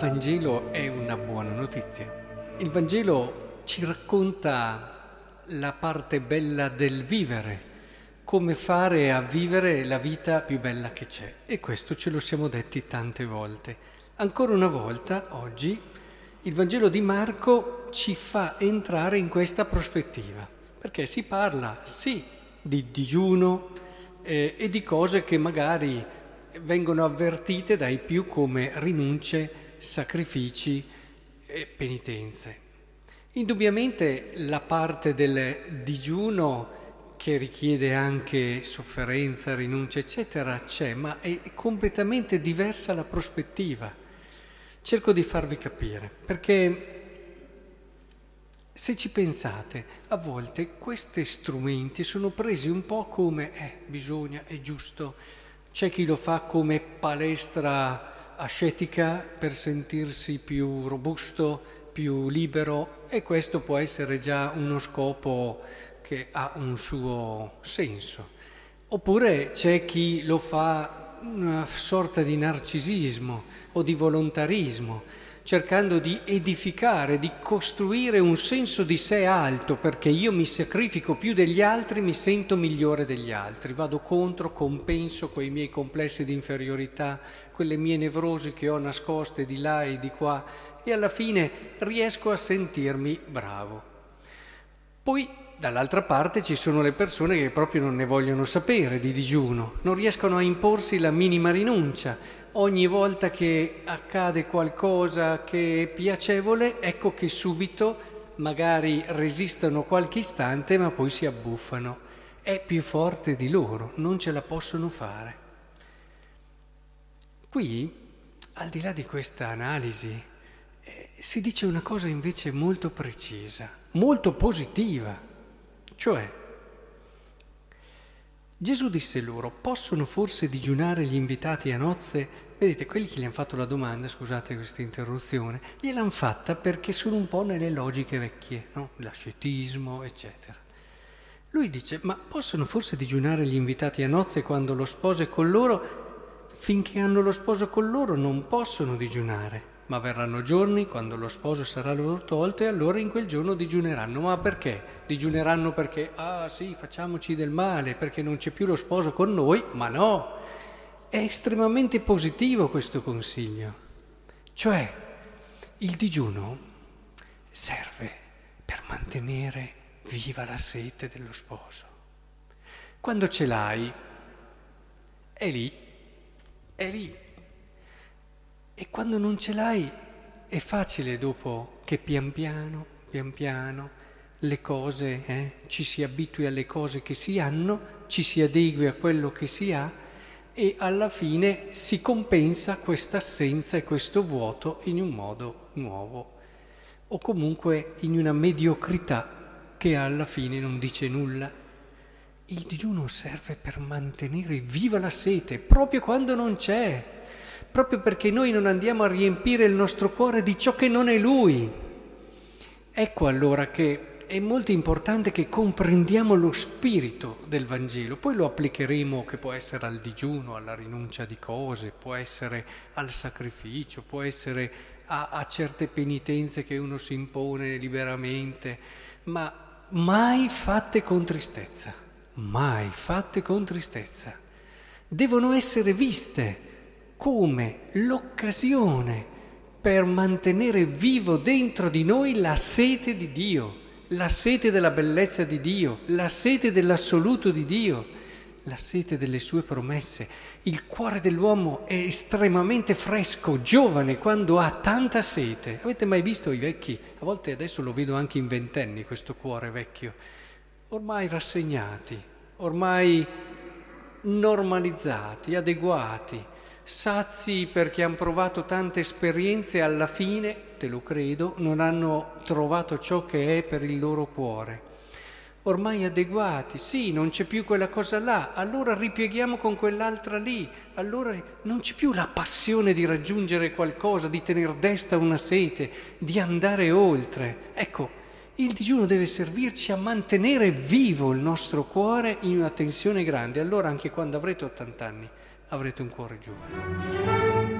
Vangelo è una buona notizia. Il Vangelo ci racconta la parte bella del vivere, come fare a vivere la vita più bella che c'è. E questo ce lo siamo detti tante volte. Ancora una volta, oggi, il Vangelo di Marco ci fa entrare in questa prospettiva, perché si parla sì di digiuno eh, e di cose che magari vengono avvertite dai più come rinunce sacrifici e penitenze. Indubbiamente la parte del digiuno che richiede anche sofferenza, rinuncia, eccetera, c'è, ma è completamente diversa la prospettiva. Cerco di farvi capire, perché se ci pensate, a volte questi strumenti sono presi un po' come, eh, bisogna, è giusto, c'è chi lo fa come palestra ascetica per sentirsi più robusto, più libero e questo può essere già uno scopo che ha un suo senso. Oppure c'è chi lo fa una sorta di narcisismo o di volontarismo, cercando di edificare, di costruire un senso di sé alto, perché io mi sacrifico più degli altri, mi sento migliore degli altri, vado contro, compenso quei miei complessi di inferiorità, quelle mie nevrosi che ho nascoste di là e di qua e alla fine riesco a sentirmi bravo. Poi dall'altra parte ci sono le persone che proprio non ne vogliono sapere di digiuno, non riescono a imporsi la minima rinuncia, ogni volta che accade qualcosa che è piacevole, ecco che subito magari resistono qualche istante ma poi si abbuffano. È più forte di loro, non ce la possono fare. Qui, al di là di questa analisi, eh, si dice una cosa invece molto precisa, molto positiva, cioè Gesù disse loro, possono forse digiunare gli invitati a nozze? Vedete, quelli che gli hanno fatto la domanda, scusate questa interruzione, gliel'hanno fatta perché sono un po' nelle logiche vecchie, no? l'ascetismo, eccetera. Lui dice, ma possono forse digiunare gli invitati a nozze quando lo sposo è con loro? Finché hanno lo sposo con loro non possono digiunare ma verranno giorni quando lo sposo sarà loro tolto e allora in quel giorno digiuneranno. Ma perché? Digiuneranno perché, ah sì, facciamoci del male, perché non c'è più lo sposo con noi? Ma no, è estremamente positivo questo consiglio. Cioè, il digiuno serve per mantenere viva la sete dello sposo. Quando ce l'hai, è lì, è lì, e quando non ce l'hai è facile dopo che pian piano, pian piano, le cose, eh, ci si abitui alle cose che si hanno, ci si adegui a quello che si ha e alla fine si compensa questa assenza e questo vuoto in un modo nuovo o comunque in una mediocrità che alla fine non dice nulla. Il digiuno serve per mantenere viva la sete proprio quando non c'è proprio perché noi non andiamo a riempire il nostro cuore di ciò che non è Lui. Ecco allora che è molto importante che comprendiamo lo spirito del Vangelo, poi lo applicheremo che può essere al digiuno, alla rinuncia di cose, può essere al sacrificio, può essere a, a certe penitenze che uno si impone liberamente, ma mai fatte con tristezza, mai fatte con tristezza. Devono essere viste come l'occasione per mantenere vivo dentro di noi la sete di Dio, la sete della bellezza di Dio, la sete dell'assoluto di Dio, la sete delle sue promesse. Il cuore dell'uomo è estremamente fresco, giovane, quando ha tanta sete. Avete mai visto i vecchi? A volte adesso lo vedo anche in ventenni, questo cuore vecchio, ormai rassegnati, ormai normalizzati, adeguati sazi perché hanno provato tante esperienze e alla fine, te lo credo, non hanno trovato ciò che è per il loro cuore. Ormai adeguati, sì, non c'è più quella cosa là, allora ripieghiamo con quell'altra lì, allora non c'è più la passione di raggiungere qualcosa, di tenere desta una sete, di andare oltre. Ecco, il digiuno deve servirci a mantenere vivo il nostro cuore in una tensione grande, allora anche quando avrete 80 anni avrete un cuore giovane.